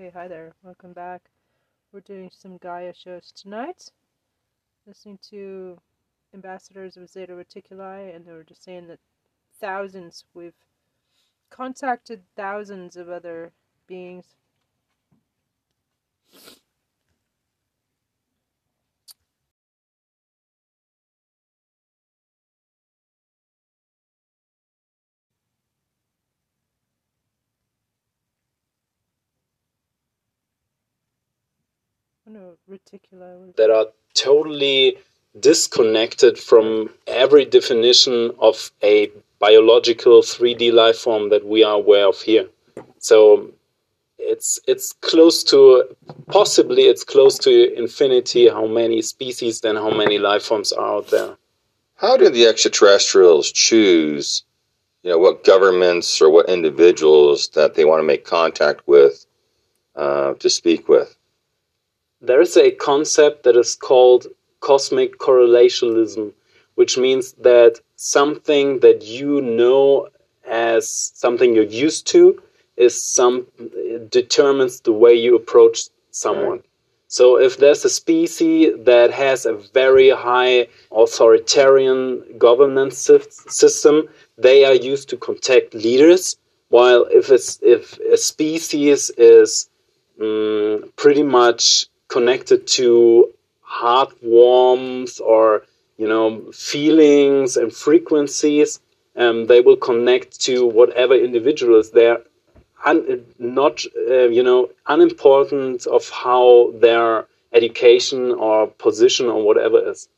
Okay, hi there. Welcome back. We're doing some Gaia shows tonight. Listening to ambassadors of Zeta Reticuli, and they were just saying that thousands, we've contacted thousands of other beings. I know that are totally disconnected from every definition of a biological 3D life form that we are aware of here. So it's it's close to possibly it's close to infinity how many species then how many life forms are out there. How do the extraterrestrials choose, you know, what governments or what individuals that they want to make contact with uh, to speak with? There is a concept that is called cosmic correlationism, which means that something that you know as something you're used to is some determines the way you approach someone. So if there's a species that has a very high authoritarian governance system, they are used to contact leaders. While if it's if a species is mm, pretty much connected to heart warmth or you know feelings and frequencies, um, they will connect to whatever individuals they're un, not uh, you know unimportant of how their education or position or whatever is.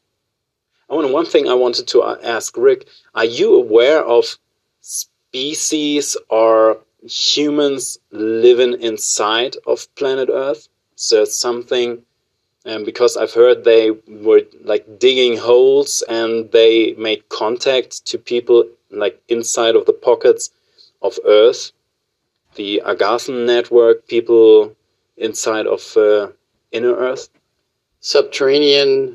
I want one thing I wanted to ask Rick: Are you aware of species or humans living inside of planet Earth? It's something. Um, because I've heard they were like digging holes and they made contact to people like inside of the pockets of Earth the Agarthan network, people inside of uh, Inner Earth? subterranean.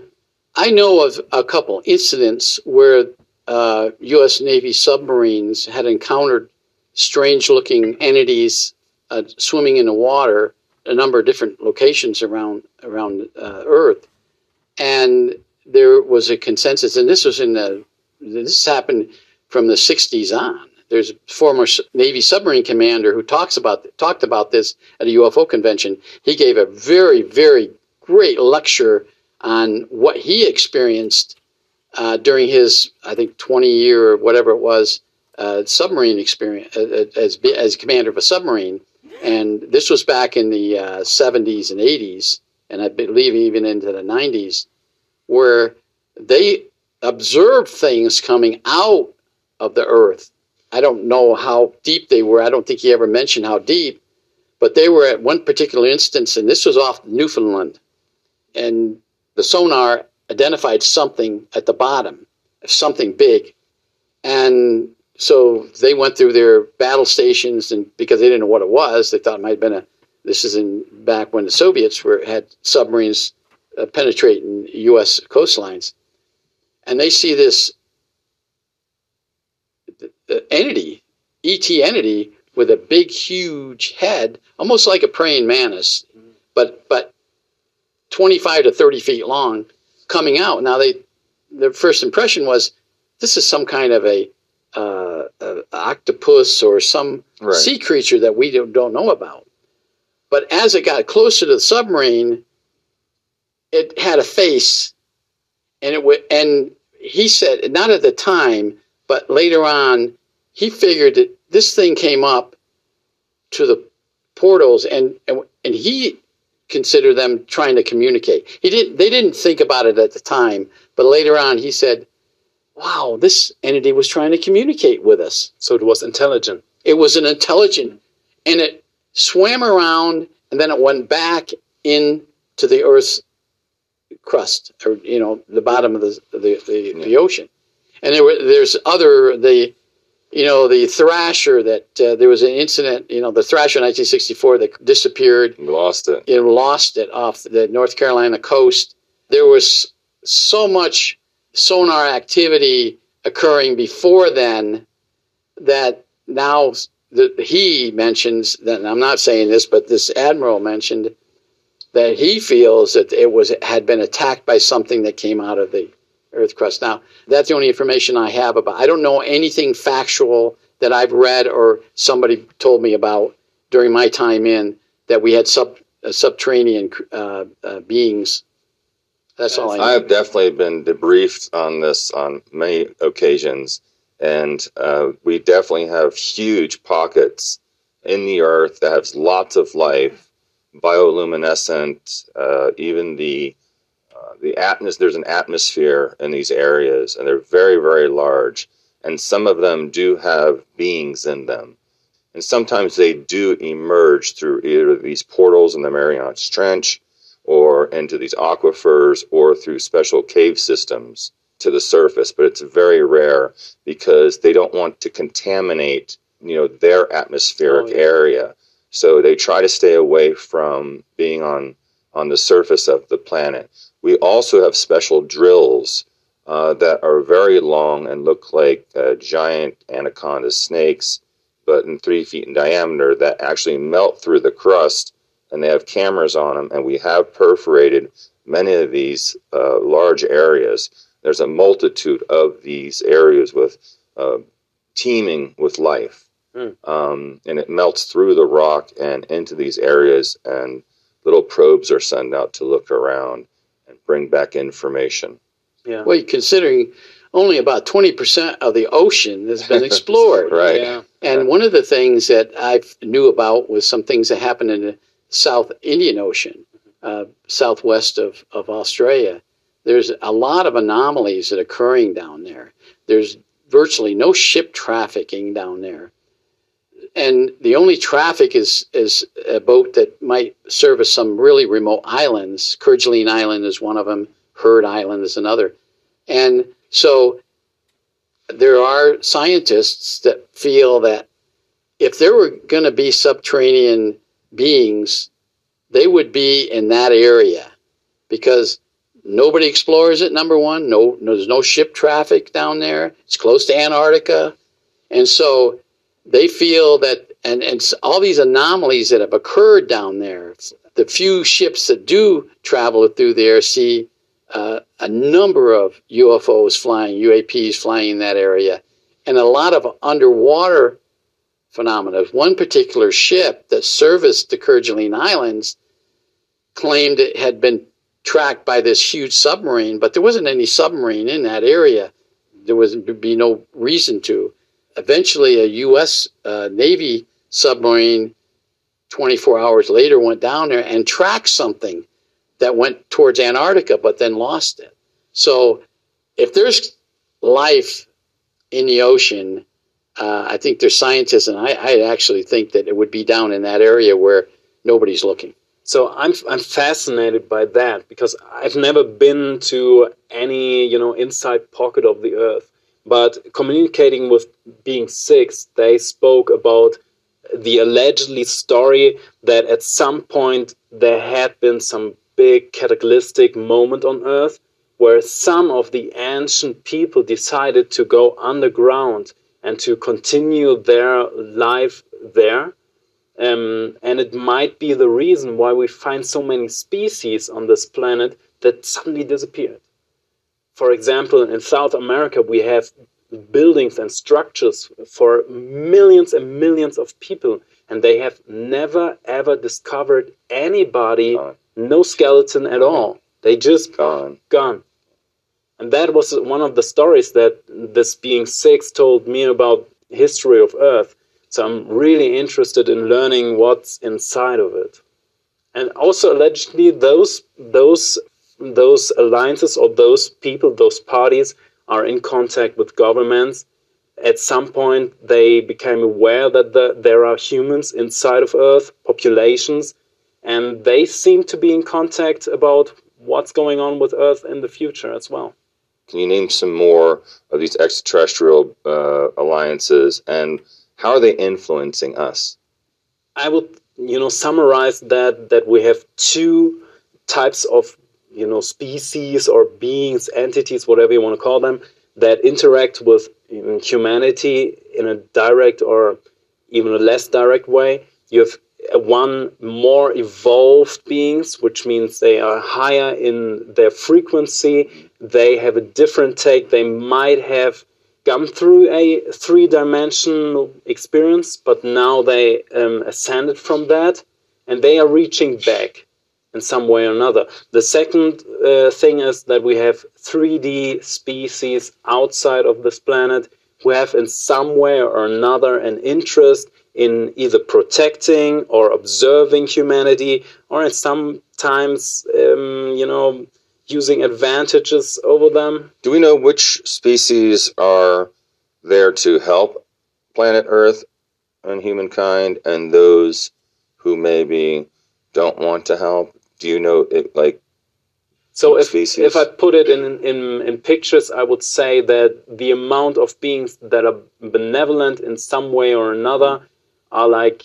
I know of a couple incidents where uh, U.S. Navy submarines had encountered strange-looking entities uh, swimming in the water, a number of different locations around around uh, Earth, and there was a consensus. And this was in the this happened from the '60s on. There's a former Navy submarine commander who talks about talked about this at a UFO convention. He gave a very very great lecture on what he experienced uh, during his, I think, 20 year or whatever it was, uh, submarine experience uh, as as commander of a submarine. And this was back in the uh, 70s and 80s, and I believe even into the 90s, where they observed things coming out of the Earth. I don't know how deep they were. I don't think he ever mentioned how deep, but they were at one particular instance, and this was off Newfoundland and the sonar identified something at the bottom, something big. And so they went through their battle stations, and because they didn't know what it was, they thought it might have been a. This is in back when the Soviets were had submarines uh, penetrating U.S. coastlines, and they see this uh, entity, ET entity, with a big, huge head, almost like a praying mantis, but but 25 to 30 feet long coming out. Now they, their first impression was this is some kind of a, uh, a octopus or some Right. sea creature that we don't, don't know about. But as it got closer to the submarine, it had a face, and it would. And he said, not at the time, but later on, he figured that this thing came up to the portals, and and, and he considered them trying to communicate. He didn't. they didn't think about it at the time, but later on he said, "Wow, this entity was trying to communicate with us. So it was intelligent. It was an intelligent and it swam around and then it went back into the earth's crust or you know, the bottom of the the, the, the ocean. And there were there's other the you know the Thresher that uh, there was an incident you know the Thresher in 1964 that disappeared We lost it. it lost it off the North Carolina coast. There was so much sonar activity occurring before then that now the, he mentions that I'm not saying this, but this admiral mentioned that he feels that it was had been attacked by something that came out of the Earth crust. Now, that's the only information I have about. I don't know anything factual that I've read or somebody told me about during my time in that we had sub uh, subterranean uh, uh, beings. That's all I. I have definitely been debriefed on this on many occasions, and uh, we definitely have huge pockets in the earth that has lots of life, bioluminescent, uh, even the uh, the atmos- there's an atmosphere in these areas, and they're very, very large. And some of them do have beings in them. And sometimes they do emerge through either these portals in the Marianas Trench or into these aquifers or through special cave systems to the surface. But it's very rare because they don't want to contaminate, you know, their atmospheric Oh, yeah. area. So they try to stay away from being on on the surface of the planet. We also have special drills uh, that are very long and look like uh, giant anaconda snakes, but in three feet in diameter that actually melt through the crust, and they have cameras on them. And we have perforated many of these uh, large areas. There's a multitude of these areas with uh, teeming with life, Hmm. um, and it melts through the rock and into these areas and little probes are sent out to look around and bring back information. Yeah. Well, considering only about 20% of the ocean has been explored. Right. Yeah. And one of the things that I knew about was some things that happened in the South Indian Ocean, uh, southwest of, of Australia. There's a lot of anomalies that are occurring down there. There's virtually no ship trafficking down there. And the only traffic is, is a boat that might service some really remote islands. Kerguelen Island is one of them. Heard Island is another. And so there are scientists that feel that if there were going to be subterranean beings, they would be in that area because nobody explores it. Number one, no, no, there's no ship traffic down there. It's close to Antarctica, and so they feel that, and and all these anomalies that have occurred down there. The few ships that do travel through there see uh, a number of UFOs flying, UAPs flying in that area, and a lot of underwater phenomena. One particular ship that serviced the Kerguelen Islands claimed it had been tracked by this huge submarine, but there wasn't any submarine in that area. There was be no reason to. Eventually, a U.S. Uh, Navy submarine, 24 hours later, went down there and tracked something that went towards Antarctica, but then lost it. So, if there's life in the ocean, uh, I think there's scientists, and I, I actually think that it would be down in that area where nobody's looking. So I'm I'm fascinated by that because I've never been to any you know inside pocket of the Earth. But communicating with Being Six, they spoke about the allegedly story that at some point there had been some big cataclysmic moment on Earth where some of the ancient people decided to go underground and to continue their life there. Um, and it might be the reason why we find so many species on this planet that suddenly disappeared. For example, in South America, we have buildings and structures for millions and millions of people, and they have never ever discovered anybody, Gone. no skeleton at all. They just Gone. gone. And that was one of the stories that this being six told me about history of Earth. So I'm really interested in learning what's inside of it. And also allegedly those those those alliances or those people, those parties are in contact with governments. At some point they became aware that the, there are humans inside of Earth, populations, and they seem to be in contact about what's going on with Earth in the future as well. Can you name some more of these extraterrestrial uh, alliances and how are they influencing us? I would, you know, summarize that that we have two types of, you know, species or beings, entities, whatever you want to call them, that interact with humanity in a direct or even a less direct way. You have one more evolved beings, which means they are higher in their frequency. They have a different take. They might have gone through a three dimensional experience, but now they um, ascended from that and they are reaching back in some way or another. The second uh, thing is that we have 3D species outside of this planet who have, in some way or another, an interest in either protecting or observing humanity, or sometimes, um, you know, using advantages over them. Do we know which species are there to help planet Earth and humankind, and those who maybe don't want to help? Do you know it, like So if, species? if I put it in, in in pictures, I would say that the amount of beings that are benevolent in some way or another are like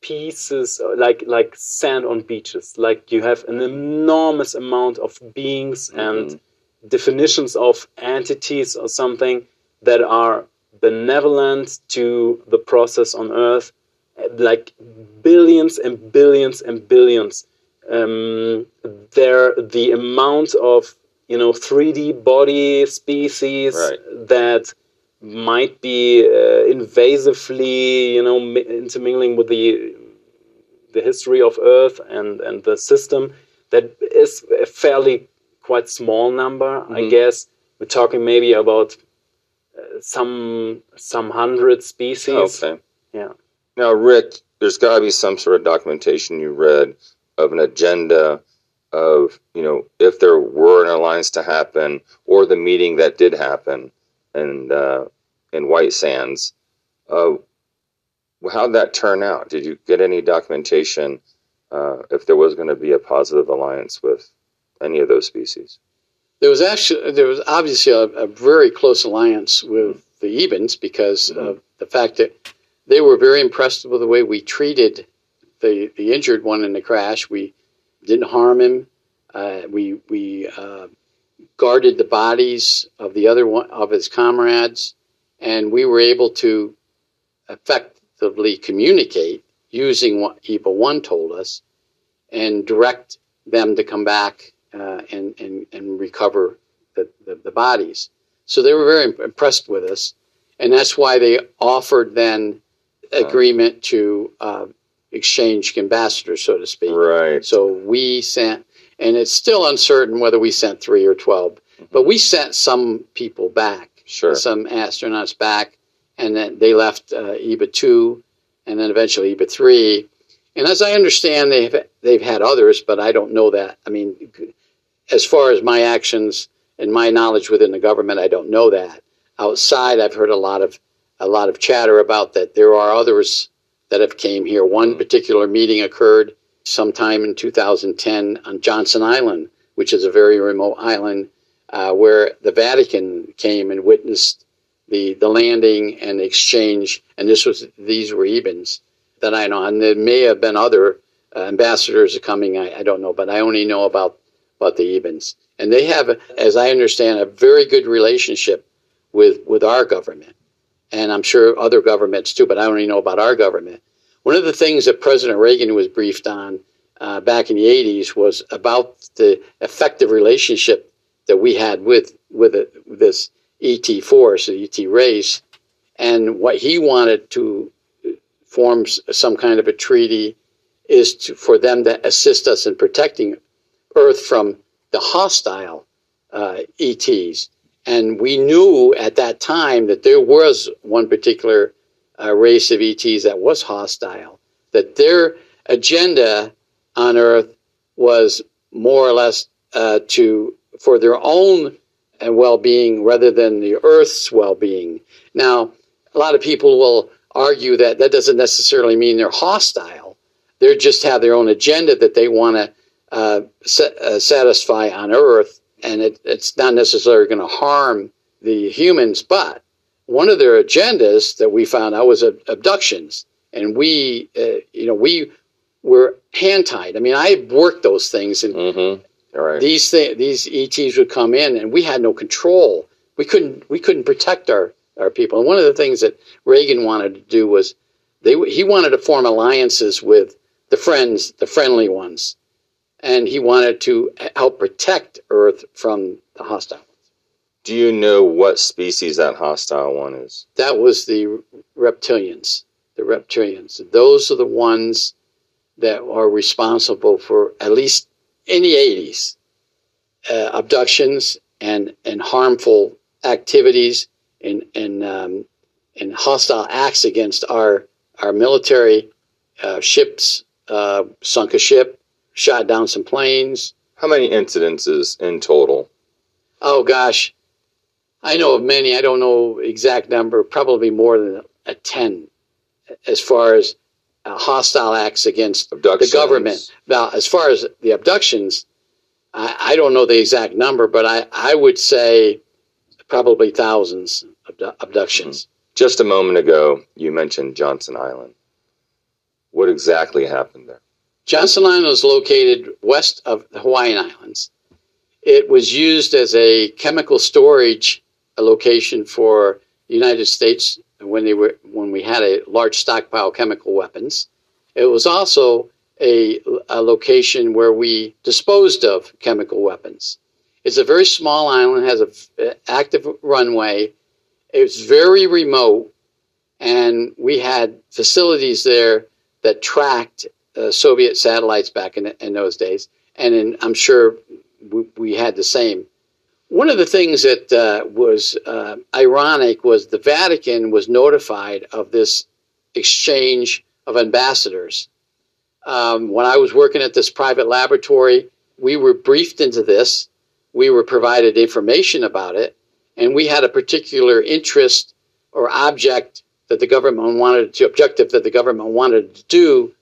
pieces, like like sand on beaches. Like you have an enormous amount of beings and definitions of entities or something that are benevolent to the process on Earth, like billions and billions and billions um, there the amount of you know 3D body species Right. that might be uh, invasively you know mi- intermingling with the the history of Earth and and the system that is a fairly quite small number I Mhm. guess we're talking maybe about uh, some some hundred species okay? yeah Now, Rick, there's got to be some sort of documentation you read of an agenda of, you know, if there were an alliance to happen or the meeting that did happen and uh, in White Sands. Uh, how'd that turn out? Did you get any documentation uh, if there was going to be a positive alliance with any of those species? There was actually there was obviously a, a very close alliance with the Ebens because of the fact that they were very impressed with the way we treated the the injured one in the crash. We didn't harm him. Uh, we we uh, guarded the bodies of the other one of his comrades, and we were able to effectively communicate using what EBA one told us, and direct them to come back uh, and, and and recover the, the, the bodies. So they were very impressed with us, and that's why they offered then agreement to uh, exchange ambassadors, so to speak. Right. So we sent, and it's still uncertain whether we sent three or 12, but we sent some people back, Sure. some astronauts back, and then they left uh, EBA 2 and then eventually EBA 3. And as I understand, they've, they've had others, but I don't know that. I mean, as far as my actions and my knowledge within the government, I don't know that. Outside, I've heard a lot of a lot of chatter about that. There are others that have came here. One particular meeting occurred sometime in 2010 on Johnston Island, which is a very remote island, uh, where the Vatican came and witnessed the the landing and exchange. And this was these were Ebens that I know, and there may have been other uh, ambassadors coming. I, I don't know, but I only know about about the Ebens, and they have, as I understand, a very good relationship with with our government, and I'm sure other governments too. But I only know about our government. One of the things that President Reagan was briefed on uh, back in the 80s was about the effective relationship that we had with with, it, with this ET force, the ET race, and what he wanted to form some kind of a treaty is to, for them to assist us in protecting Earth from the hostile uh, ETs. And we knew at that time that there was one particular uh, race of ETs that was hostile, that their agenda on Earth was more or less uh, to for their own uh, well-being rather than the Earth's well-being. Now, a lot of people will argue that that doesn't necessarily mean they're hostile. They just have their own agenda that they want to uh, sa- uh, satisfy on Earth, and it, it's not necessarily going to harm the humans. But one of their agendas that we found out was ab- abductions, and we, uh, you know, we were hand tied. I mean, I worked those things, and Mm-hmm. Right. these th- these ETs would come in, and we had no control. We couldn't we couldn't protect our our people. And one of the things that Reagan wanted to do was they he wanted to form alliances with the friends, the friendly ones, and he wanted to help protect Earth from the hostile. Do you know what species that hostile one is? That was the reptilians. The reptilians. Those are the ones that are responsible for at least in the 80s uh, abductions and, and harmful activities and, and, um, and hostile acts against our, our military uh, ships, uh, sunk a ship, shot down some planes. How many incidences in total? Oh gosh, I know of many. I don't know exact number. Probably more than a ten, as far as uh, hostile acts against the government. Now, as far as the abductions, I, I, don't know the exact number, but I, I would say probably thousands of abductions. Mm-hmm. Just a moment ago, you mentioned Johnston Island. What exactly happened there? Johnston Island is located west of the Hawaiian Islands. It was used as a chemical storage a location for the United States when they were when we had a large stockpile of chemical weapons. It was also a, a location where we disposed of chemical weapons. It's a very small island, has an active runway. It's very remote, and we had facilities there that tracked uh, Soviet satellites back in, in those days. And in, I'm sure we, we had the same. One of the things that uh, was uh, ironic was the Vatican was notified of this exchange of ambassadors. Um, when I was working at this private laboratory, we were briefed into this. We were provided information about it, and we had a particular interest or object that the government wanted to objective that the government wanted to do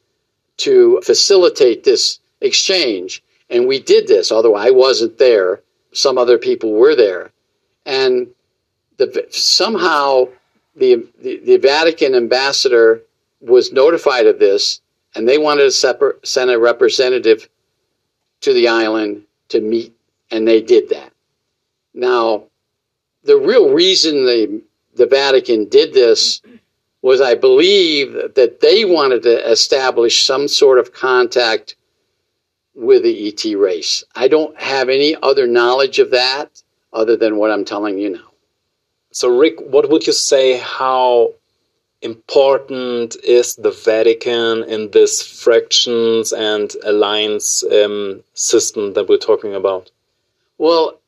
to facilitate this exchange. And we did this, although I wasn't there some other people were there. And the, somehow the, the, the Vatican ambassador was notified of this, and they wanted to send a representative to the island to meet, and they did that. Now, the real reason the, the Vatican did this was, I believe, that they wanted to establish some sort of contact with the ET race. I don't have any other knowledge of that other than what I'm telling you now. So, Rick, what would you say? How important is the Vatican in this fractions and alliance um, system that we're talking about? Well,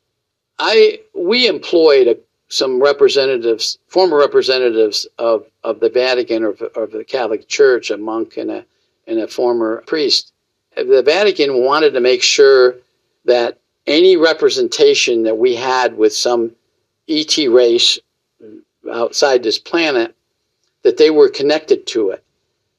I we employed a, some representatives, former representatives of, of the Vatican or of the Catholic Church, a monk and a and a former priest, the Vatican wanted to make sure that any representation that we had with some ET race outside this planet, that they were connected to it.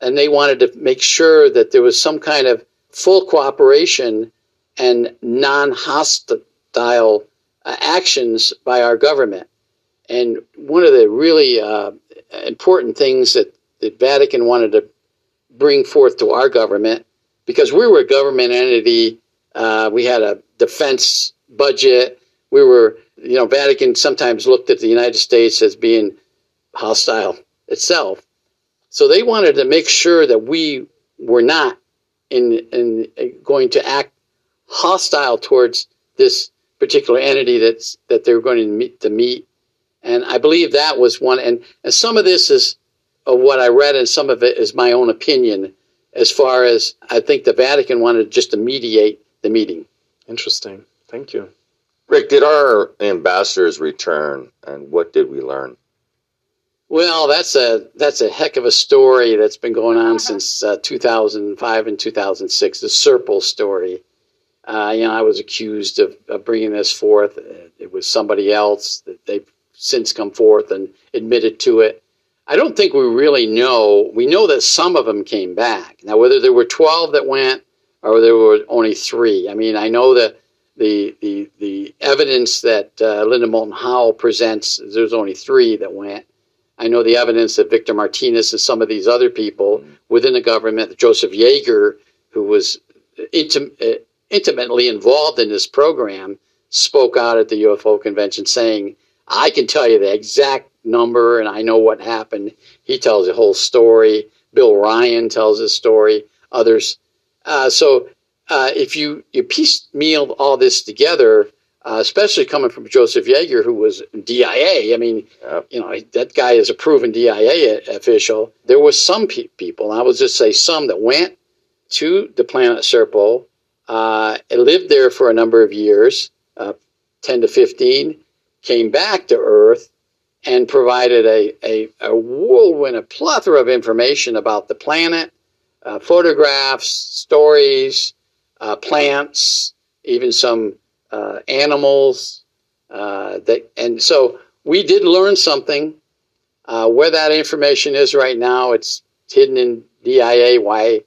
And they wanted to make sure that there was some kind of full cooperation and non hostile uh, actions by our government. And one of the really uh, important things that the Vatican wanted to bring forth to our government because we were a government entity. Uh, we had a defense budget. We were, you know, Vatican sometimes looked at the United States as being hostile itself. So they wanted to make sure that we were not in, in going to act hostile towards this particular entity that's that they were going to meet to meet. And I believe that was one. And, and some of this is of what I read, and some of it is my own opinion as far as I think the Vatican wanted just to mediate the meeting. Interesting. Thank you. Rick, did our ambassadors return and what did we learn? Well, that's a that's a heck of a story that's been going on since uh, 2005 and 2006. The Serpo story. Uh, you know, I was accused of, of bringing this forth. It was somebody else that they've since come forth and admitted to it. I don't think we really know. We know that some of them came back. Now, whether there were 12 that went or there were only three, I mean, I know that the the the evidence that uh, Linda Moulton Howe presents, there's only three that went. I know the evidence that Victor Martinez and some of these other people within the government, Joseph Yeager, who was intim- uh, intimately involved in this program, spoke out at the UFO convention saying, "I can tell you the exact number and I know what happened. He tells the whole story. Bill Ryan tells his story. Others. Uh, so uh, if you you piecemeal all this together, uh, especially coming from Joseph Yeager, who was DIA. I mean, yep. you know, that guy is a proven DIA official. There was some pe- people, I would just say some, that went to the planet Serpo, uh, lived there for a number of years, uh, 10 to 15, came back to Earth, and provided a, a, a whirlwind, a plethora of information about the planet, uh, photographs, stories, uh, plants, even some uh, animals. Uh, that, and so we did learn something. Uh, where that information is right now, it's hidden in DIA. Why,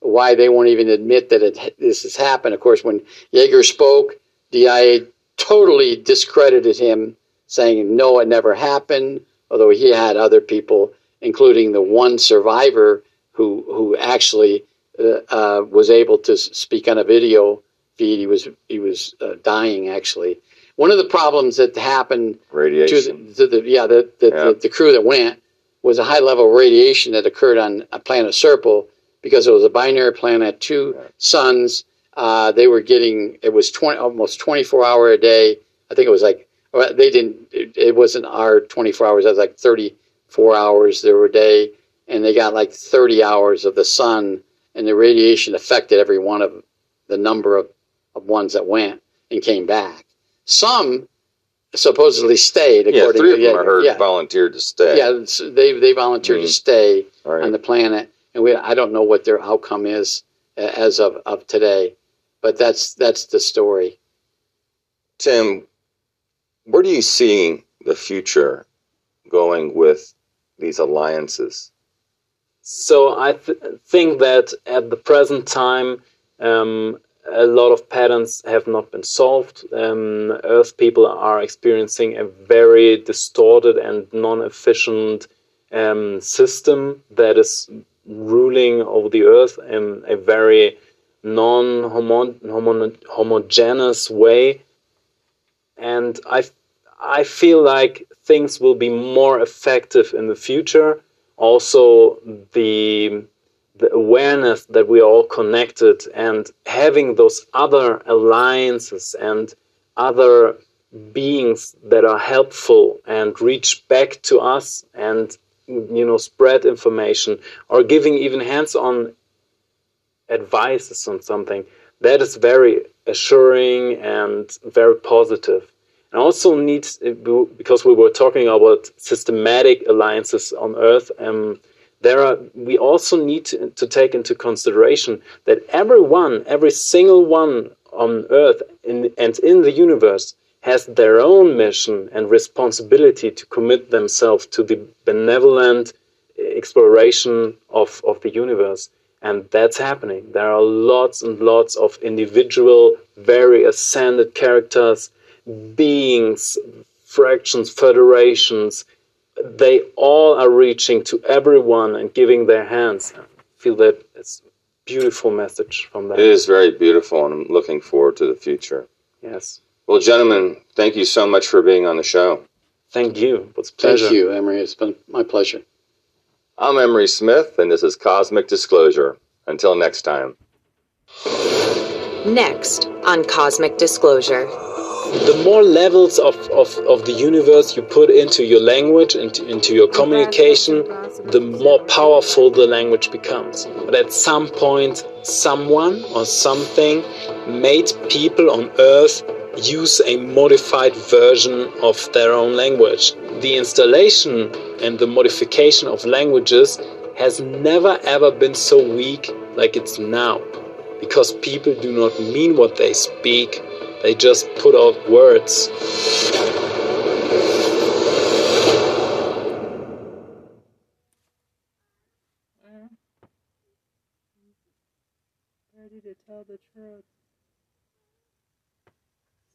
why they won't even admit that it, this has happened. Of course, when Yeager spoke, DIA totally discredited him, saying no, it never happened. Although he had other people, including the one survivor who who actually uh, uh, was able to speak on a video feed. He was he was uh, dying actually. One of the problems that happened radiation. to the, to the yeah, the the, yeah. the crew that went was a high level of radiation that occurred on a planet Serpo because it was a binary planet, two yeah. suns. Uh, they were getting it was 20 almost 24 hour a day. I think it was like they didn't. It, it wasn't our 24 hours. It was like 34 hours there were a day, and they got like 30 hours of the sun, and the radiation affected every one of the number of of ones that went and came back. Some supposedly stayed. According yeah, three of them I heard yeah. volunteered to stay. Yeah, they they volunteered mm-hmm. to stay right. on the planet, and we I don't know what their outcome is as of of today, but that's that's the story. Tim, where do you see the future going with these alliances? So I th- think that at the present time, um, a lot of patterns have not been solved. Um, Earth people are experiencing a very distorted and non-efficient um, system that is ruling over the Earth in a very non-homogeneous way, and I I feel like things will be more effective in the future. Also, the the awareness that we are all connected and having those other alliances and other beings that are helpful and reach back to us and you know spread information or giving even hands-on advices on something that is very assuring and very positive. and also needs because we were talking about systematic alliances on earth um, there are we also need to, to, take into consideration that everyone every single one on earth in, and in the universe has their own mission and responsibility to commit themselves to the benevolent exploration of, of the universe and that's happening there are lots and lots of individual very ascended characters beings fractions federations they all are reaching to everyone and giving their hands. I feel that it's a beautiful message from that. It is very beautiful, and I'm looking forward to the future. Yes. Well, gentlemen, thank you so much for being on the show. Thank you. It's a pleasure. Thank you, Emery. It's been my pleasure. I'm Emery Smith, and this is Cosmic Disclosure. Until next time. Next on Cosmic Disclosure the more levels of, of, of the universe you put into your language and into, into your communication, the more powerful the language becomes. But at some point, someone or something made people on Earth use a modified version of their own language. The installation and the modification of languages has never ever been so weak like it's now. Because people do not mean what they speak, they just put out words. Mm. Ready to tell the truth.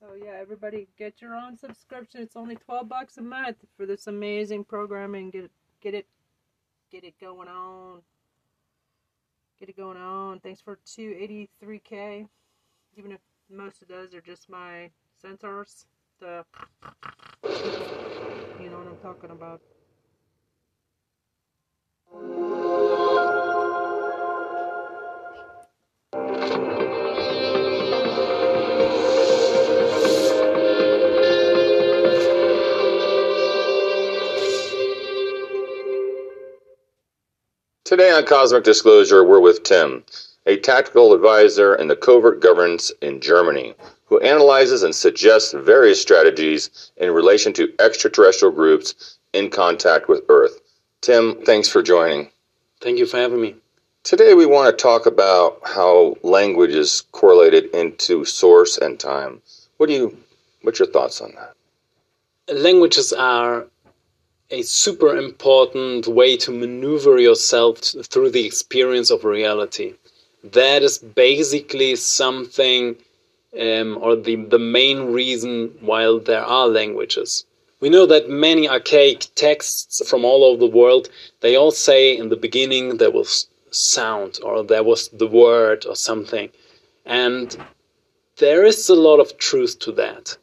So yeah, everybody get your own subscription. It's only twelve bucks a month for this amazing programming. Get it, get it, get it going on. Get it going on. Thanks for two eighty three k. Even if most of those are just my sensors. The you know what I'm talking about. Today on Cosmic Disclosure, we're with Tim, a tactical advisor in the covert governance in Germany, who analyzes and suggests various strategies in relation to extraterrestrial groups in contact with Earth. Tim, thanks for joining. Thank you for having me. Today, we want to talk about how language is correlated into source and time. What do you, what's your thoughts on that? Languages are a super important way to maneuver yourself through the experience of reality. That is basically something, um, or the, the main reason why there are languages. We know that many archaic texts from all over the world, they all say in the beginning there was sound or there was the word or something. And there is a lot of truth to that.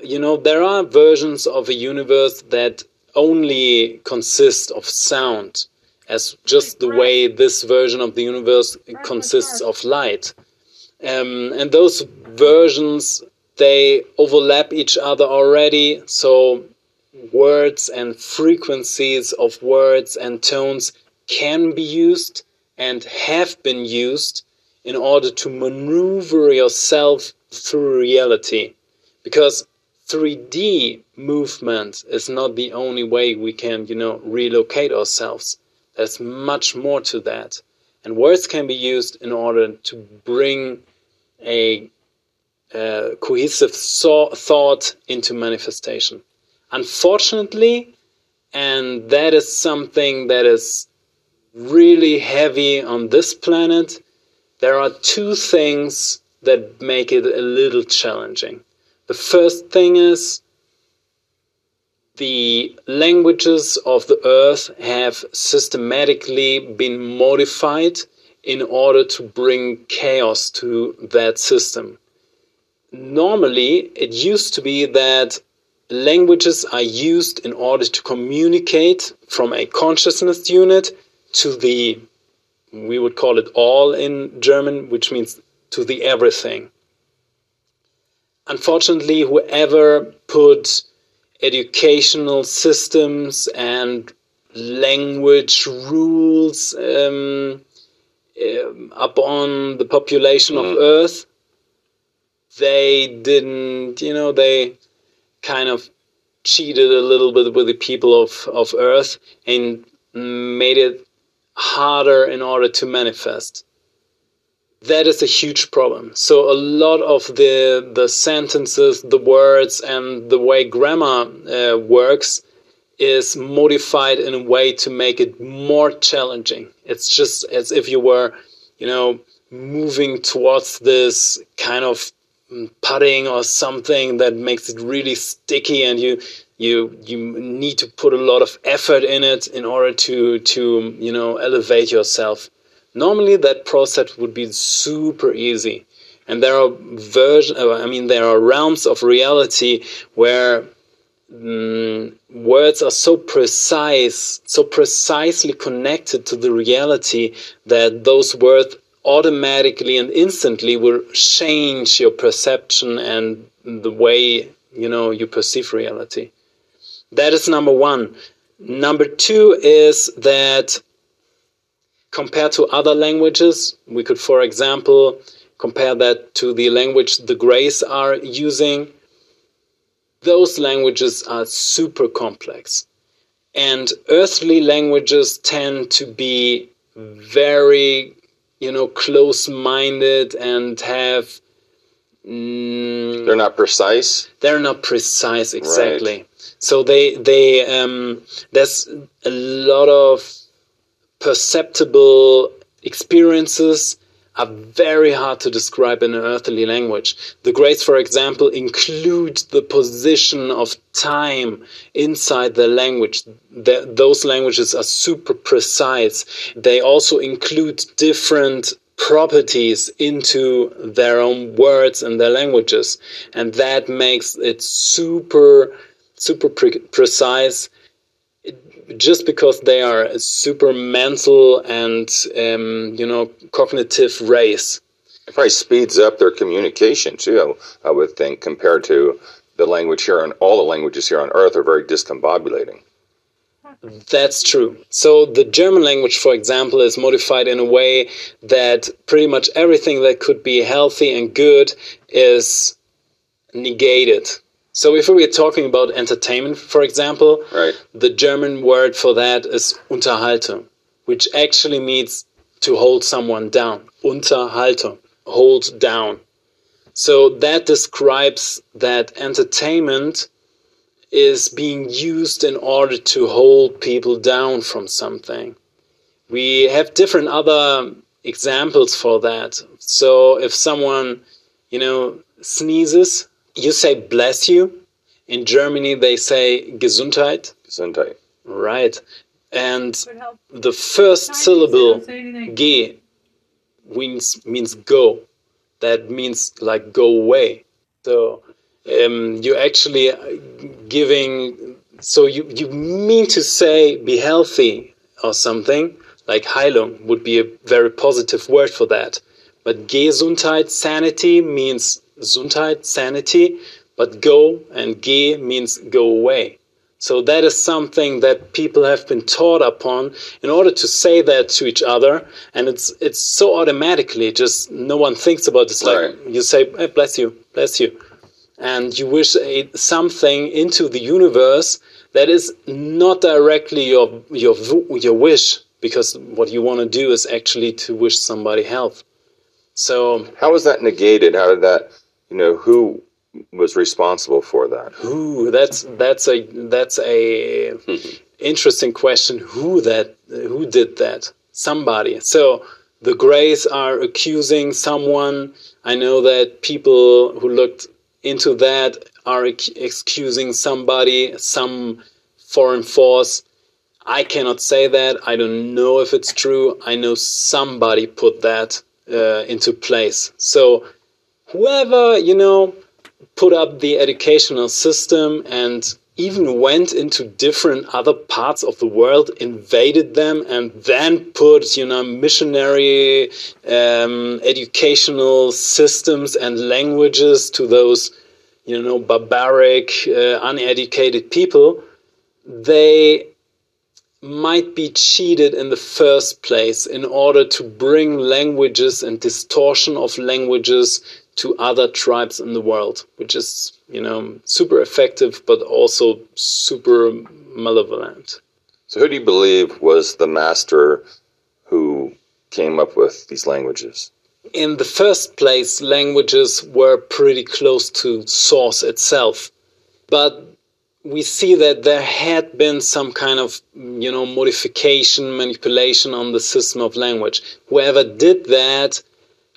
You know, there are versions of a universe that only consist of sound, as just the way this version of the universe consists of light. Um, and those versions, they overlap each other already, so words and frequencies of words and tones can be used and have been used in order to maneuver yourself through reality. Because 3D movement is not the only way we can, you know, relocate ourselves. There's much more to that. And words can be used in order to bring a uh, cohesive so thought into manifestation. Unfortunately, and that is something that is really heavy on this planet, there are two things that make it a little challenging. The first thing is the languages of the earth have systematically been modified in order to bring chaos to that system. Normally, it used to be that languages are used in order to communicate from a consciousness unit to the, we would call it all in German, which means to the everything. Unfortunately, whoever put educational systems and language rules um, um, upon the population Mm. of Earth, they didn't, you know, they kind of cheated a little bit with the people of, of Earth and made it harder in order to manifest. That is a huge problem. So a lot of the the sentences, the words, and the way grammar uh, works is modified in a way to make it more challenging. It's just as if you were, you know, moving towards this kind of mm, pudding or something that makes it really sticky and you you you need to put a lot of effort in it in order to to you know elevate yourself normally that process would be super easy and there are version uh, i mean there are realms of reality where mm, words are so precise so precisely connected to the reality that those words automatically and instantly will change your perception and the way you know you perceive reality that is number one. Number two is that compared to other languages, we could, for example, compare that to the language the Greys are using. Those languages are super complex. And earthly languages tend to be very, you know, close minded and have. Mm, They're not precise. they're not precise exactly so they they um, there's a lot of perceptible experiences are very hard to describe in an earthly language. The Greys, for example, include the position of time inside the language. The, those languages are super precise. They also include different properties into their own words and their languages. And that makes it super, super pre- precise just because they are a super mental and um, you know cognitive race. It probably speeds up their communication too. I would think compared to the language here, and all the languages here on Earth are very discombobulating. That's true. So the German language, for example, is modified in a way that pretty much everything that could be healthy and good is negated. So if we are talking about entertainment, for example, Right. the German word for that is Unterhaltung, which actually means to hold someone down. Unterhaltung, hold down. So that describes that entertainment is being used in order to hold people down from something. We have different other examples for that. So if someone, you know, sneezes, you say bless you. In Germany, they say Gesundheit. Gesundheit. Right. And the first syllable, don't say anything. G, means, means go. That means like go away. So um, you're actually uh, giving, so you, you mean to say be healthy or something, like Heilung would be a very positive word for that. But Gesundheit, sanity, means Gesundheit, sanity, but go and Ge means go away. So that is something that people have been taught upon in order to say that to each other, and it's it's so automatically, just no one thinks about it. It's like Right. you say, hey, "Bless you, bless you," and you wish a, something into the universe that is not directly your your your wish, because what you want to do is actually to wish somebody health. So How was that negated? How did that, you know, who was responsible for that? Ooh, that's that's a that's a interesting question. Who that who did that? Somebody. So the Greys are accusing someone. I know that people who looked into that are excusing somebody, some foreign force. I cannot say that. I don't know if it's true. I know somebody put that uh, into place. So whoever you know put up the educational system and even went into different other parts of the world, invaded them, and then put, you know, missionary um, educational systems and languages to those, you know, barbaric, uh, uneducated people. They might be cheated in the first place in order to bring languages and distortion of languages to other tribes in the world, which is, you know, super effective but also super malevolent. So, who do you believe was the master who came up with these languages? In the first place, languages were pretty close to source itself, but we see that there had been some kind of, you know, modification, manipulation on the system of language. Whoever did that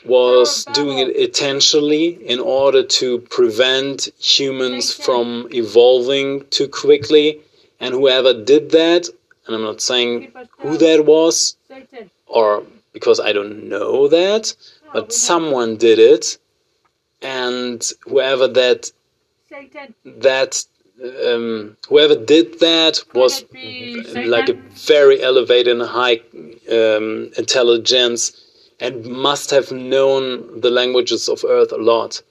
was doing it intentionally in order to prevent humans from evolving too quickly. And whoever did that, and I'm not saying who that was, or because I don't know that, but someone did it, and whoever that that um, whoever did that was like a very elevated and high um, intelligence and must have known the languages of Earth a lot.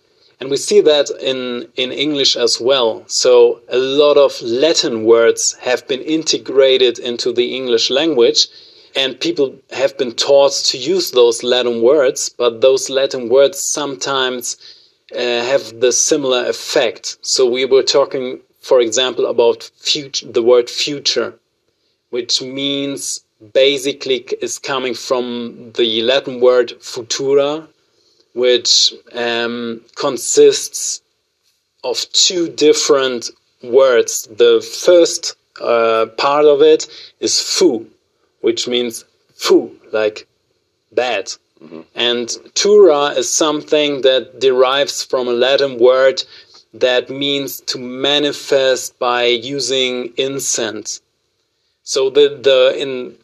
And we see that in, in English as well. So a lot of Latin words have been integrated into the English language, and people have been taught to use those Latin words, but those Latin words sometimes uh, have the similar effect. So we were talking, for example, about the word future, which means basically is coming from the Latin word futura, which um, consists of two different words. The first uh, part of it is fu, which means fu, like bad. And tura is something that derives from a Latin word that means to manifest by using incense. So the, the in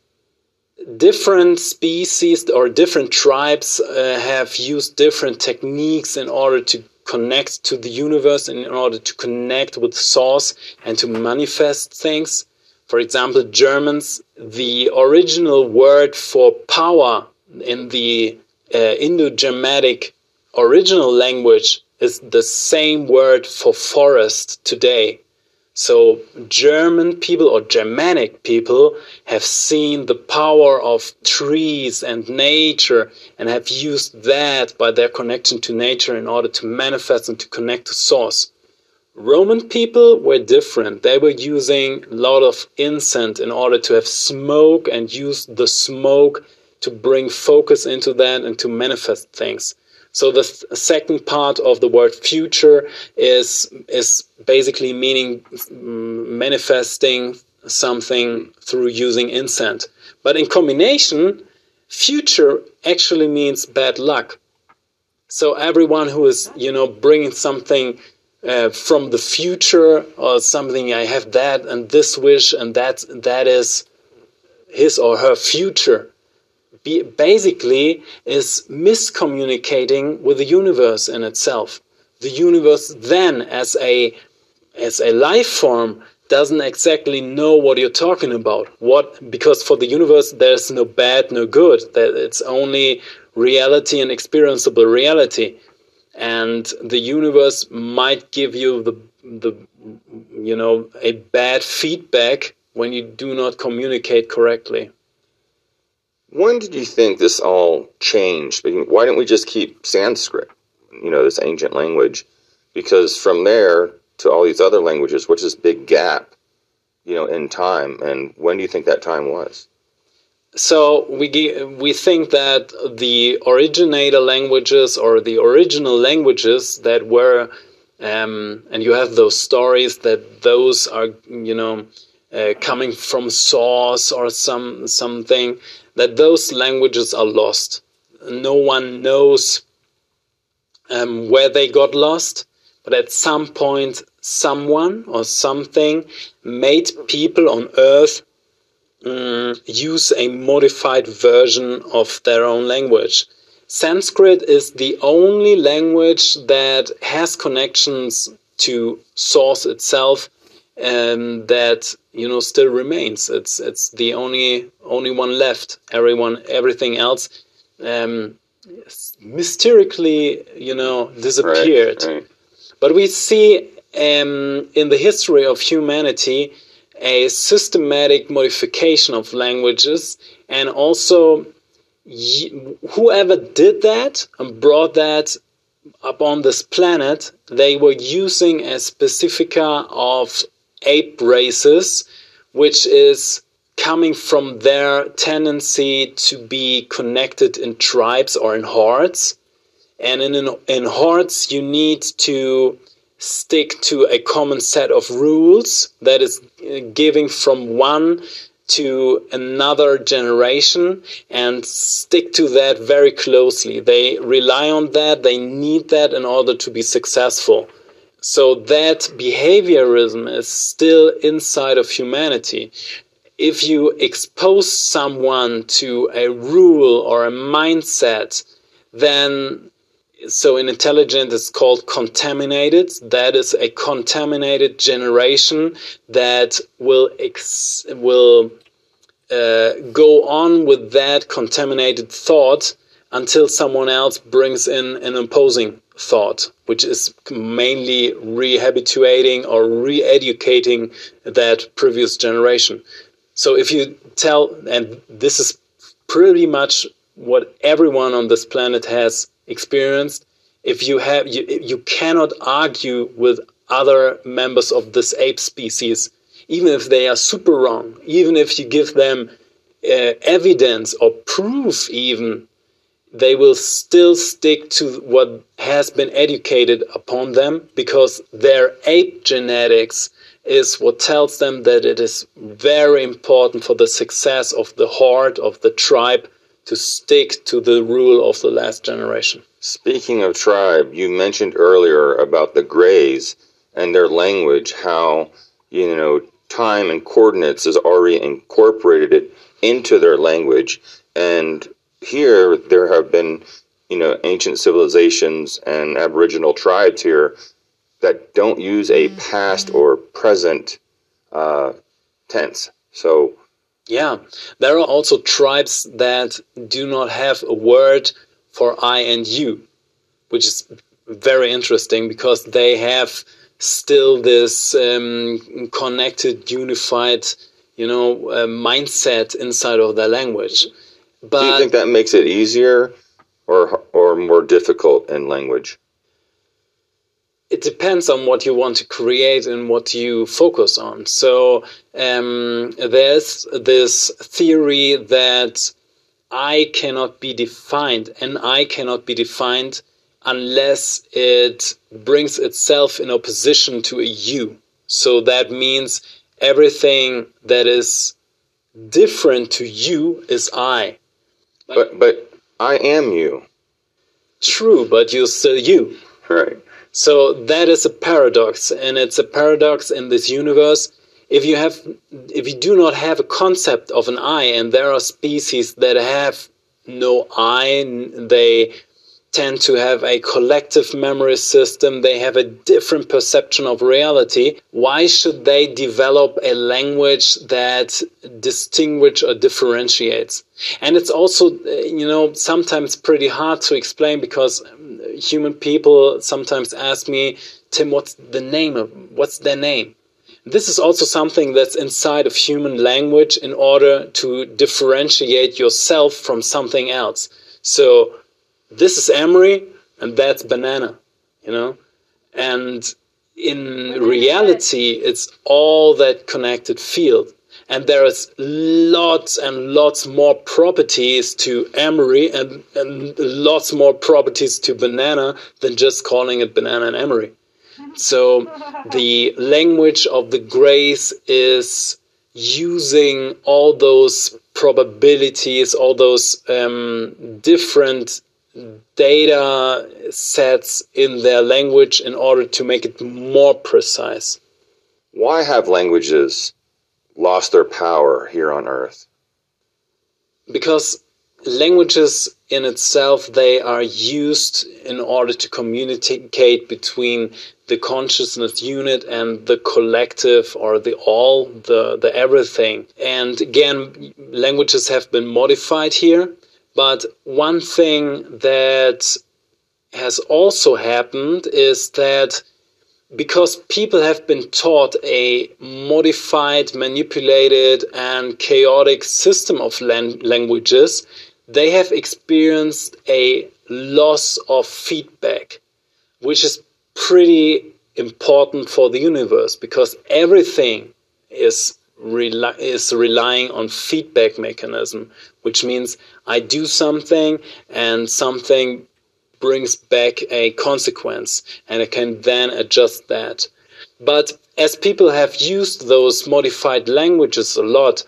different species or different tribes uh, have used different techniques in order to connect to the universe in order to connect with source and to manifest things. For example, Germans, the original word for power in the uh, Indo-Germanic original language is the same word for forest today. So German people or Germanic people have seen the power of trees and nature and have used that by their connection to nature in order to manifest and to connect to source. Roman people were different. They were using a lot of incense in order to have smoke and use the smoke to bring focus into that and to manifest things. So the th- second part of the word future is is basically meaning mm, manifesting something through using incense. But in combination, future actually means bad luck. So everyone who is you know bringing something uh, from the future or something, I have that and this wish and that that is his or her future basically is miscommunicating with the universe in itself. The universe then, as a as a life form, doesn't exactly know what you're talking about. What because for the universe there's no bad, no good. That it's only reality and experienceable reality. And the universe might give you the the you know a bad feedback when you do not communicate correctly. When did you think this all changed? Why didn't we just keep Sanskrit, you know, this ancient language? Because from there to all these other languages, what's this big gap, you know, in time? And when do you think that time was? So we we think that the originator languages or the original languages that were, um, and you have those stories that those are, you know, uh, coming from source or some something that those languages are lost. No one knows um, where they got lost, but at some point, someone or something made people on Earth um, use a modified version of their own language. Sanskrit is the only language that has connections to source itself um, that you know still remains. It's it's the only only one left. Everyone, everything else, um, mysteriously, you know, disappeared. Right, right. But we see um, in the history of humanity a systematic modification of languages, and also whoever did that and brought that upon this planet, they were using a specifica of ape races, which is coming from their tendency to be connected in tribes or in hordes. And in, in, in hordes, you need to stick to a common set of rules that is uh, giving from one to another generation and stick to that very closely. They rely on that, they need that in order to be successful. So that behaviorism is still inside of humanity. If you expose someone to a rule or a mindset, then so in intelligent it's called contaminated that is a contaminated generation that will ex- will uh, go on with that contaminated thought until someone else brings in an imposing thought, which is mainly rehabituating or re-educating that previous generation. So if you tell, and this is pretty much what everyone on this planet has experienced, if you have, you, you cannot argue with other members of this ape species, even if they are super wrong, even if you give them uh, evidence or proof even they will still stick to what has been educated upon them because their ape genetics is what tells them that it is very important for the success of the horde of the tribe to stick to the rule of the last generation. Speaking of tribe, you mentioned earlier about the Greys and their language, how, you know, time and coordinates has already incorporated it into their language. And here there have been you know ancient civilizations and aboriginal tribes here that don't use a mm-hmm. past or present uh, tense so yeah there are also tribes that do not have a word for i and you which is very interesting because they have still this um, connected, unified, you know, uh, mindset inside of their language. But Do you think that makes it easier or or more difficult in language? it depends on what you want to create and what you focus on. So um, there's this theory that I cannot be defined, and I cannot be defined unless it brings itself in opposition to a you. So that means everything that is different to you is I. But but I am you. True, but you're still you. Right. So that is a paradox, and it's a paradox in this universe. If you have, if you do not have a concept of an I, and there are species that have no I, they tend to have a collective memory system, they have a different perception of reality. Why should they develop a language that distinguishes or differentiates? And it's also, uh, you know, sometimes pretty hard to explain because um, human people sometimes ask me, Tim, what's the name of, what's their name? This is also something that's inside of human language in order to differentiate yourself from something else. So this is emery and that's banana, you know? And in reality, it's all that connected field. And there is lots and lots more properties to emery and, and lots more properties to banana than just calling it banana and emery. So the language of the Greys is using all those probabilities, all those um, different data sets in their language in order to make it more precise. Why have languages lost their power here on Earth? Because languages in itself they are used in order to communicate between the consciousness unit and the collective or the all the the everything and again languages have been modified here but one thing that has also happened is that because people have been taught a modified, manipulated, and chaotic system of lan- languages, they have experienced a loss of feedback, which is pretty important for the universe because everything is is relying on feedback mechanism, which means I do something and something brings back a consequence and I can then adjust that. But as people have used those modified languages a lot,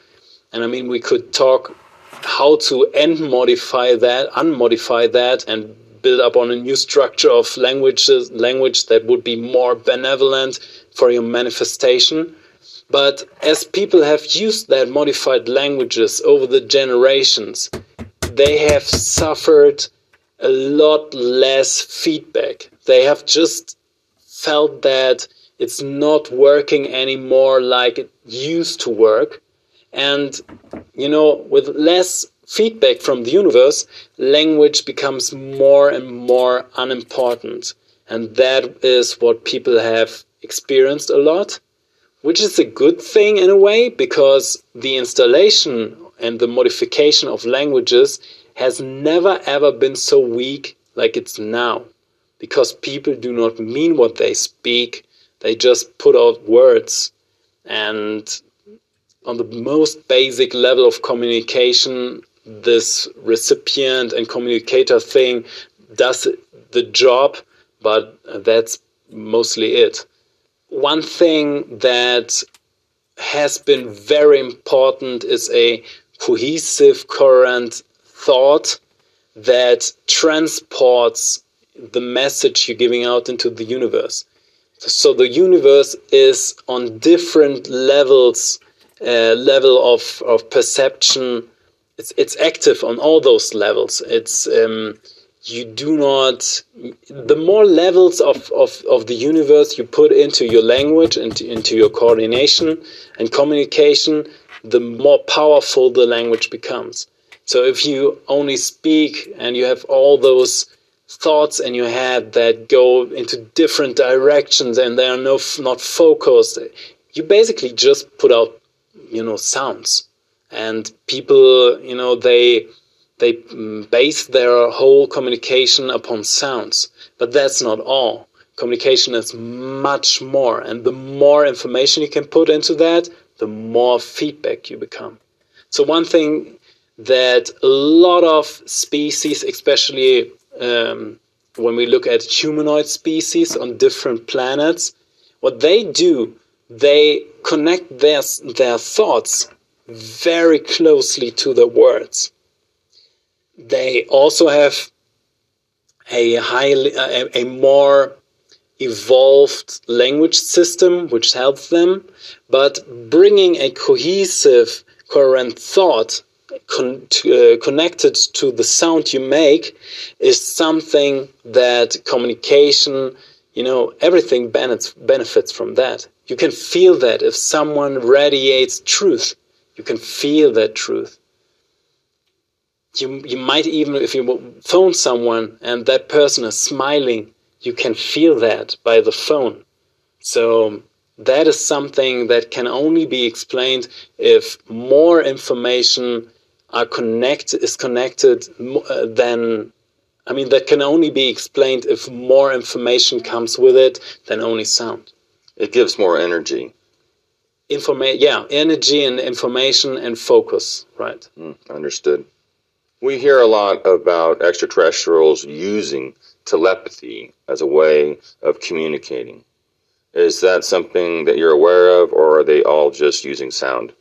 and I mean, we could talk how to unmodify that, unmodify that, and build up on a new structure of languages, language that would be more benevolent for your manifestation. But as people have used that modified languages over the generations, they have suffered a lot less feedback. They have just felt that it's not working anymore like it used to work. And, you know, with less feedback from the universe, language becomes more and more unimportant. And that is what people have experienced a lot, which is a good thing in a way because the installation and the modification of languages has never ever been so weak like it's now. Because people do not mean what they speak they just put out words. And on the most basic level of communication this recipient and communicator thing does the job but that's mostly it. One thing that has been very important is a cohesive, current thought that transports the message you're giving out into the universe. So the universe is on different levels, uh, level of, of perception. It's, it's active on all those levels. It's, um, you do not the more levels of, of, of the universe you put into your language and into, into your coordination and communication the more powerful the language becomes so if you only speak and you have all those thoughts in your head that go into different directions and they are no not focused. You basically just put out, you know, sounds, and people, you know, they they base their whole communication upon sounds. But that's not all. Communication is much more, and the more information you can put into that, the more feedback you become. So one thing that a lot of species, especially um, when we look at humanoid species on different planets, what they do, they connect their, their thoughts very closely to the words. They also have a highly, a, a more evolved language system which helps them, but bringing a cohesive, coherent thought con to, uh, connected to the sound you make is something that communication, you know, everything benefits, benefits from that. You can feel that if someone radiates truth, you can feel that truth. You, you might even, if you phone someone and that person is smiling, you can feel that by the phone. So that is something that can only be explained if more information are connect is connected uh, then I mean that can only be explained if more information comes with it than only sound. It gives more energy. Informa- yeah, energy and information and focus, right? Mm, understood. We hear a lot about extraterrestrials using telepathy as a way of communicating. Is that something that you're aware of, or are they all just using sound?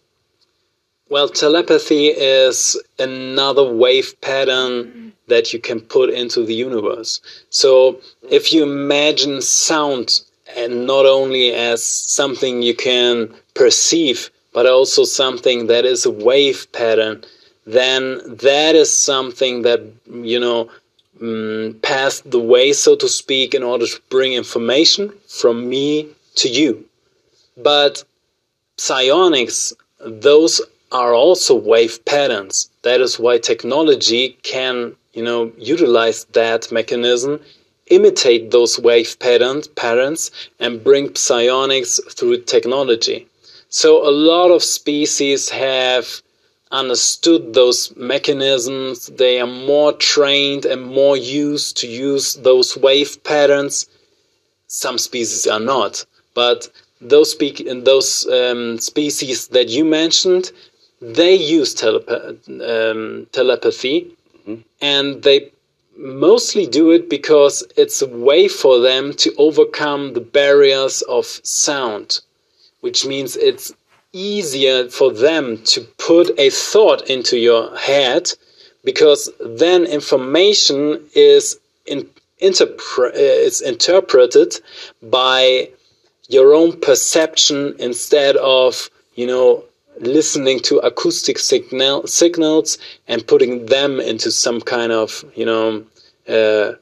Well, telepathy is another wave pattern that you can put into the universe. So if you imagine sound and not only as something you can perceive, but also something that is a wave pattern, then that is something that, you know, um, the way, so to speak, in order to bring information from me to you. But psionics, those are also wave patterns. That is why technology can, you know, utilize that mechanism, imitate those wave patterns, patterns and bring psionics through technology. So a lot of species have understood those mechanisms. They are more trained and more used to use those wave patterns. Some species are not, but those, speak, those um, species that you mentioned, they use um, telepathy mm-hmm. and they mostly do it because it's a way for them to overcome the barriers of sound, which means it's easier for them to put a thought into your head because then information is in, interpre- uh, is interpreted by your own perception instead of you know listening to acoustic signal, signals and putting them into some kind of you know uh,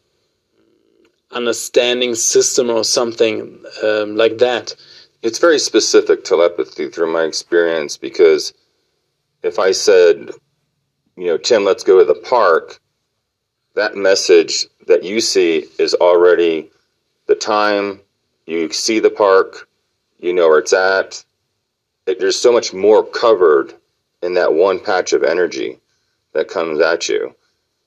understanding system or something um, like that. It's very specific telepathy through my experience because if I said, you know, Tim, let's go to the park, that message that you see is already the time, you see the park, you know where it's at, it, there's so much more covered in that one patch of energy that comes at you.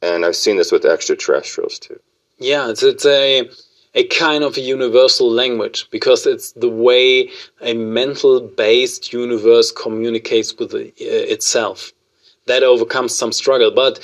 And I've seen this with extraterrestrials too. Yeah, it's, it's a a kind of a universal language because it's the way a mental based universe communicates with uh, itself. That overcomes some struggle. But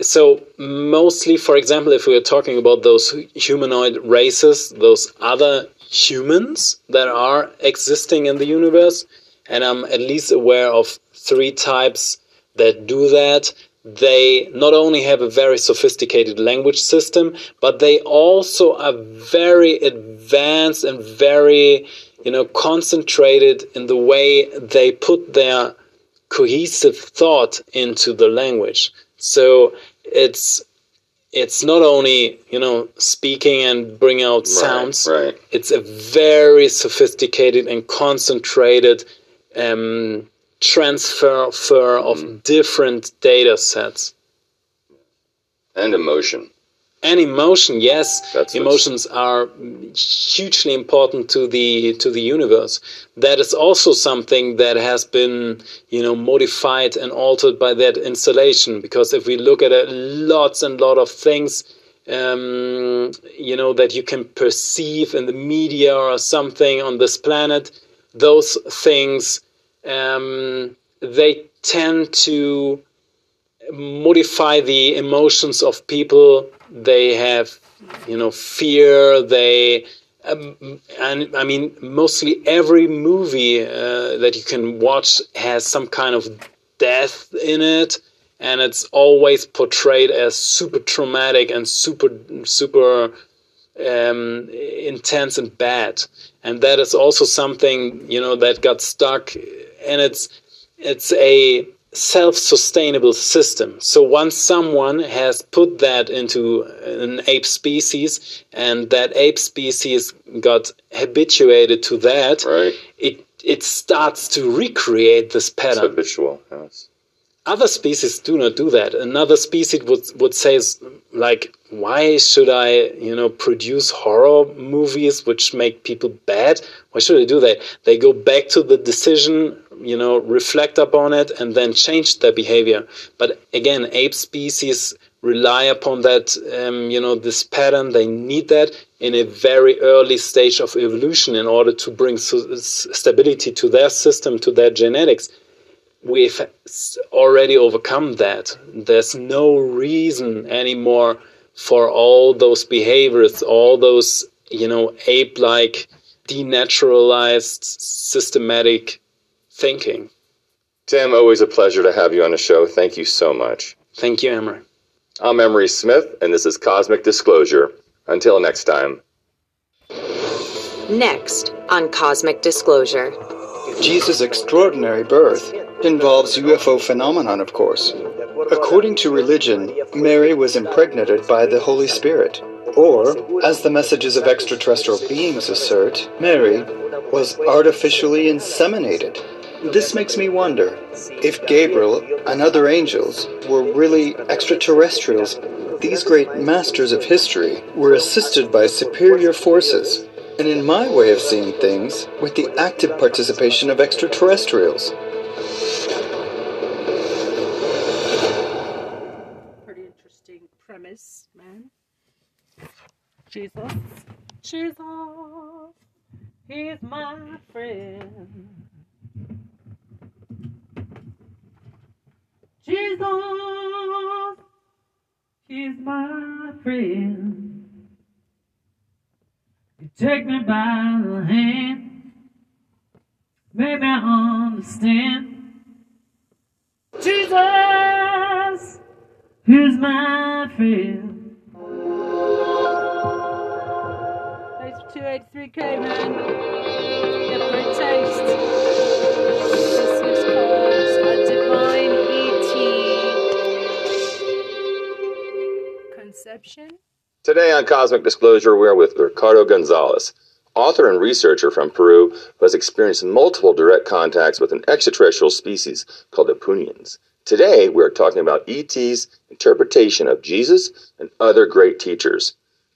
so mostly, for example, if we are talking about those humanoid races, those other humans that are existing in the universe, and I'm at least aware of three types that do that. They not only have a very sophisticated language system, but they also are very advanced and very, you know, concentrated in the way they put their cohesive thought into the language. So it's it's not only you know speaking and bring out sounds. Right, right. It's a very sophisticated and concentrated um, transfer of mm. different data sets. And emotion. And emotion yes. That's emotions are hugely important to the to the universe. That is also something that has been you know modified and altered by that installation because if we look at it, lots and lot of things um, you know that you can perceive in the media or something on this planet those things um, they tend to modify the emotions of people. They have you know fear. They um, and i mean mostly every movie uh, that you can watch has some kind of death in it and it's always portrayed as super traumatic and super super um, intense and bad. And that is also something you know that got stuck and it's it's a self-sustainable system so once someone has put that into an ape species and that ape species got habituated to that Right. it it starts to recreate this It's pattern habitual. Yes. other species do not do that. Another species would would say like, why should I, you know, produce horror movies which make people bad? Why should I do that? They go back to the decision, you know, reflect upon it, and then change their behavior. But again, ape species rely upon that, um, you know, this pattern. They need that in a very early stage of evolution in order to bring stability to their system, to their genetics we've already overcome that. There's no reason anymore for all those behaviors, all those, you know, ape like, denaturalized, systematic thinking. Tim, always a pleasure to have you on the show. Thank you so much. Thank you, Emery. I'm Emery Smith, and this is Cosmic Disclosure. Until next time. Next on Cosmic Disclosure. Jesus' extraordinary birth involves UFO phenomenon, of course. According to religion, Mary was impregnated by the Holy Spirit. Or, as the messages of extraterrestrial beings assert, Mary was artificially inseminated. This makes me wonder if Gabriel and other angels were really extraterrestrials. These great masters of history were assisted by superior forces, and in my way of seeing things, with the active participation of extraterrestrials. Pretty interesting premise, man. Jesus. Jesus. He's my friend. Jesus. He's my friend. You take me by the hand. Maybe I understand. Jesus, who's my friend? Thanks for 283k, man. E.T. Conception. Today on Cosmic Disclosure, we are with Ricardo Gonzalez, author and researcher from Peru who has experienced multiple direct contacts with an extraterrestrial species called the Punians. Today, we are talking about ET's interpretation of Jesus and other great teachers.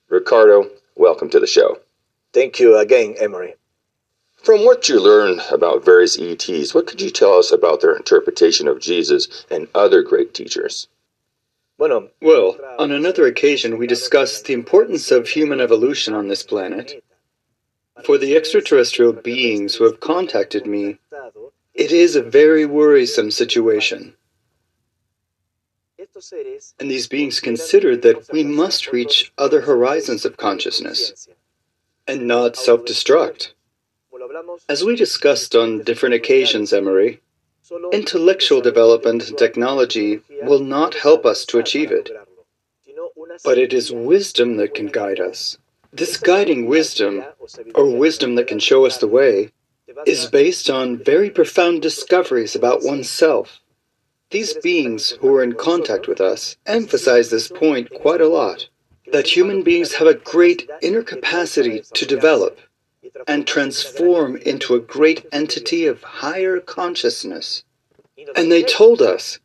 Ricardo, welcome to the show. Thank you again, Emery. From what you learned about various ETs, what could you tell us about their interpretation of Jesus and other great teachers? Well, on another occasion, we discussed the importance of human evolution on this planet. For the extraterrestrial beings who have contacted me, it is a very worrisome situation. And these beings consider that we must reach other horizons of consciousness and not self destruct. As we discussed on different occasions, Emery, intellectual development and technology will not help us to achieve it, but it is wisdom that can guide us. This guiding wisdom, or wisdom that can show us the way, is based on very profound discoveries about oneself. These beings who are in contact with us emphasize this point quite a lot that human beings have a great inner capacity to develop and transform into a great entity of higher consciousness. And they told us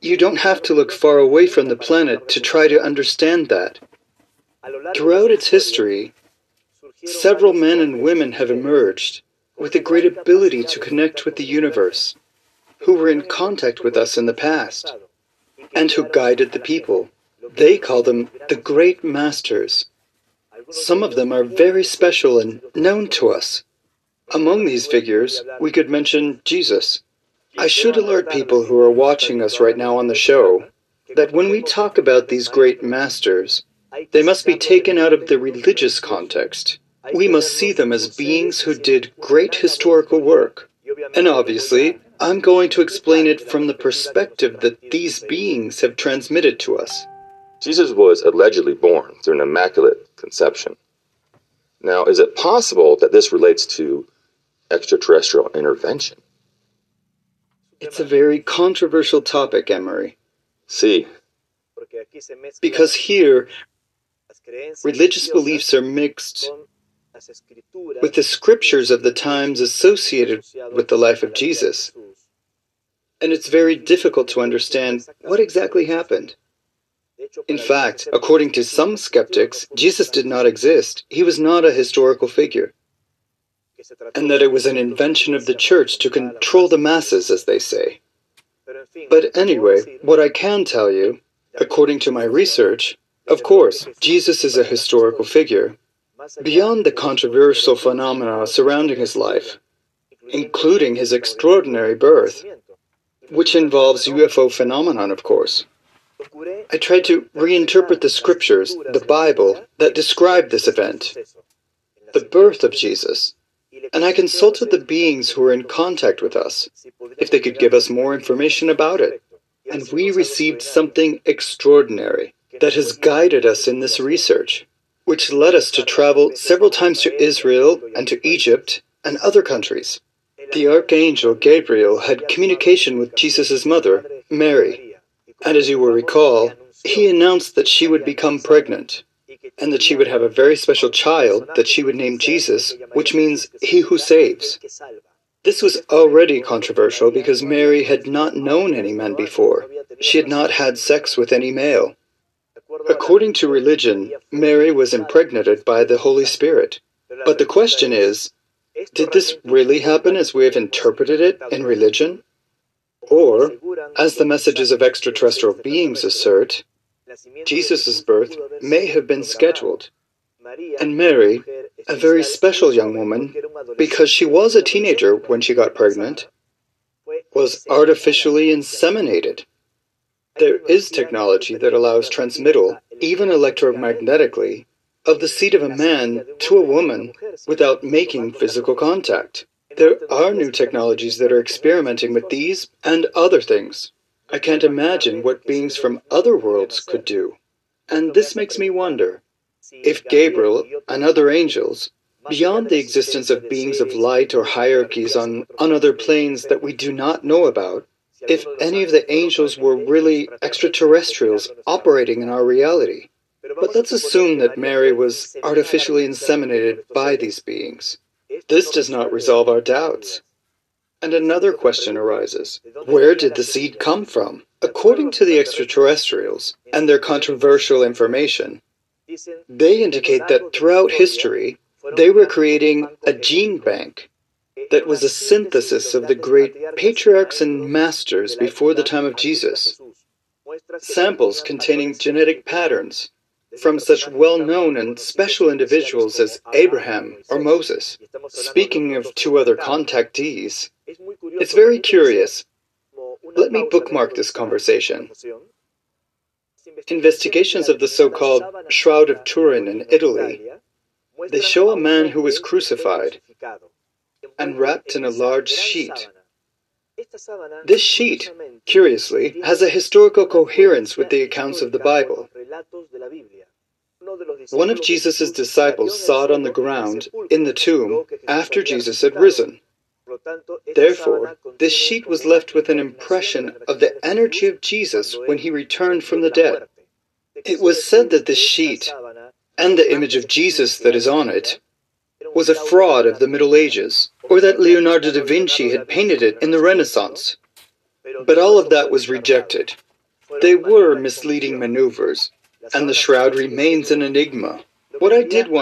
you don't have to look far away from the planet to try to understand that. Throughout its history, several men and women have emerged with a great ability to connect with the universe, who were in contact with us in the past, and who guided the people. They call them the Great Masters. Some of them are very special and known to us. Among these figures, we could mention Jesus. I should alert people who are watching us right now on the show that when we talk about these great masters, they must be taken out of the religious context. We must see them as beings who did great historical work. And obviously, I'm going to explain it from the perspective that these beings have transmitted to us. Jesus was allegedly born through an immaculate conception. Now, is it possible that this relates to extraterrestrial intervention? It's a very controversial topic, Emery, See, because here religious beliefs are mixed with the scriptures of the times associated with the life of Jesus. And it's very difficult to understand what exactly happened. In fact, according to some skeptics, Jesus did not exist. He was not a historical figure. And that it was an invention of the church to control the masses, as they say. But anyway, what I can tell you, according to my research, of course, Jesus is a historical figure. Beyond the controversial phenomena surrounding his life, including his extraordinary birth, which involves UFO phenomenon, of course. I tried to reinterpret the scriptures, the Bible, that describe this event, the birth of Jesus, and I consulted the beings who were in contact with us, if they could give us more information about it. And we received something extraordinary that has guided us in this research, which led us to travel several times to Israel and to Egypt and other countries. The archangel Gabriel had communication with Jesus' mother, Mary, and as you will recall, he announced that she would become pregnant and that she would have a very special child that she would name Jesus, which means he who saves. This was already controversial because Mary had not known any men before. She had not had sex with any male. According to religion, Mary was impregnated by the Holy Spirit. But the question is did this really happen as we have interpreted it in religion? Or, as the messages of extraterrestrial beings assert, Jesus' birth may have been scheduled. And Mary, a very special young woman, because she was a teenager when she got pregnant, was artificially inseminated. There is technology that allows transmittal, even electromagnetically, of the seed of a man to a woman without making physical contact. There are new technologies that are experimenting with these and other things. I can't imagine what beings from other worlds could do. And this makes me wonder if Gabriel and other angels, beyond the existence of beings of light or hierarchies on, on other planes that we do not know about, if any of the angels were really extraterrestrials operating in our reality. But let's assume that Mary was artificially inseminated by these beings. This does not resolve our doubts. And another question arises where did the seed come from? According to the extraterrestrials and their controversial information, they indicate that throughout history, they were creating a gene bank that was a synthesis of the great patriarchs and masters before the time of Jesus. Samples containing genetic patterns from such well known and special individuals as Abraham or Moses. Speaking of two other contactees, it's very curious. Let me bookmark this conversation. Investigations of the so called Shroud of Turin in Italy they show a man who was crucified and wrapped in a large sheet. This sheet, curiously, has a historical coherence with the accounts of the Bible. One of Jesus' disciples saw it on the ground in the tomb after Jesus had risen. Therefore, this sheet was left with an impression of the energy of Jesus when he returned from the dead. It was said that this sheet, and the image of Jesus that is on it, was a fraud of the Middle Ages, or that Leonardo da Vinci had painted it in the Renaissance. But all of that was rejected. They were misleading maneuvers, and the shroud remains an enigma. What I did want